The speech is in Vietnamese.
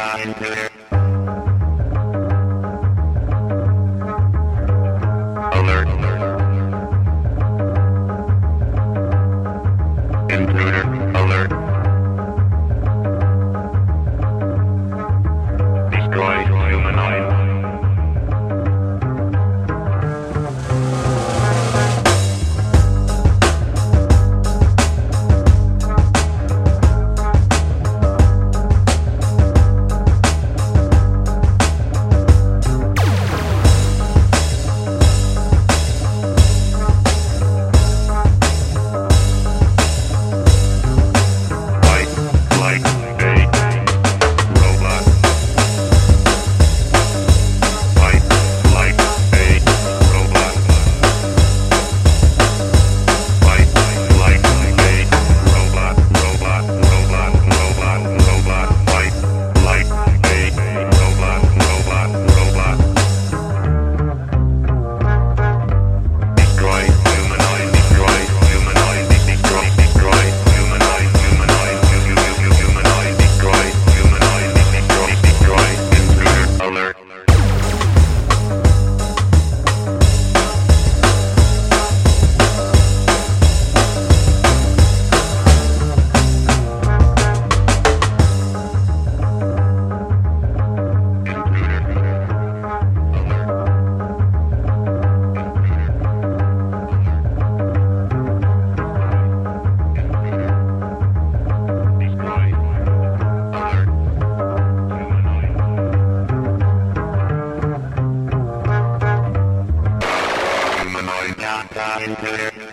Finder. Bye.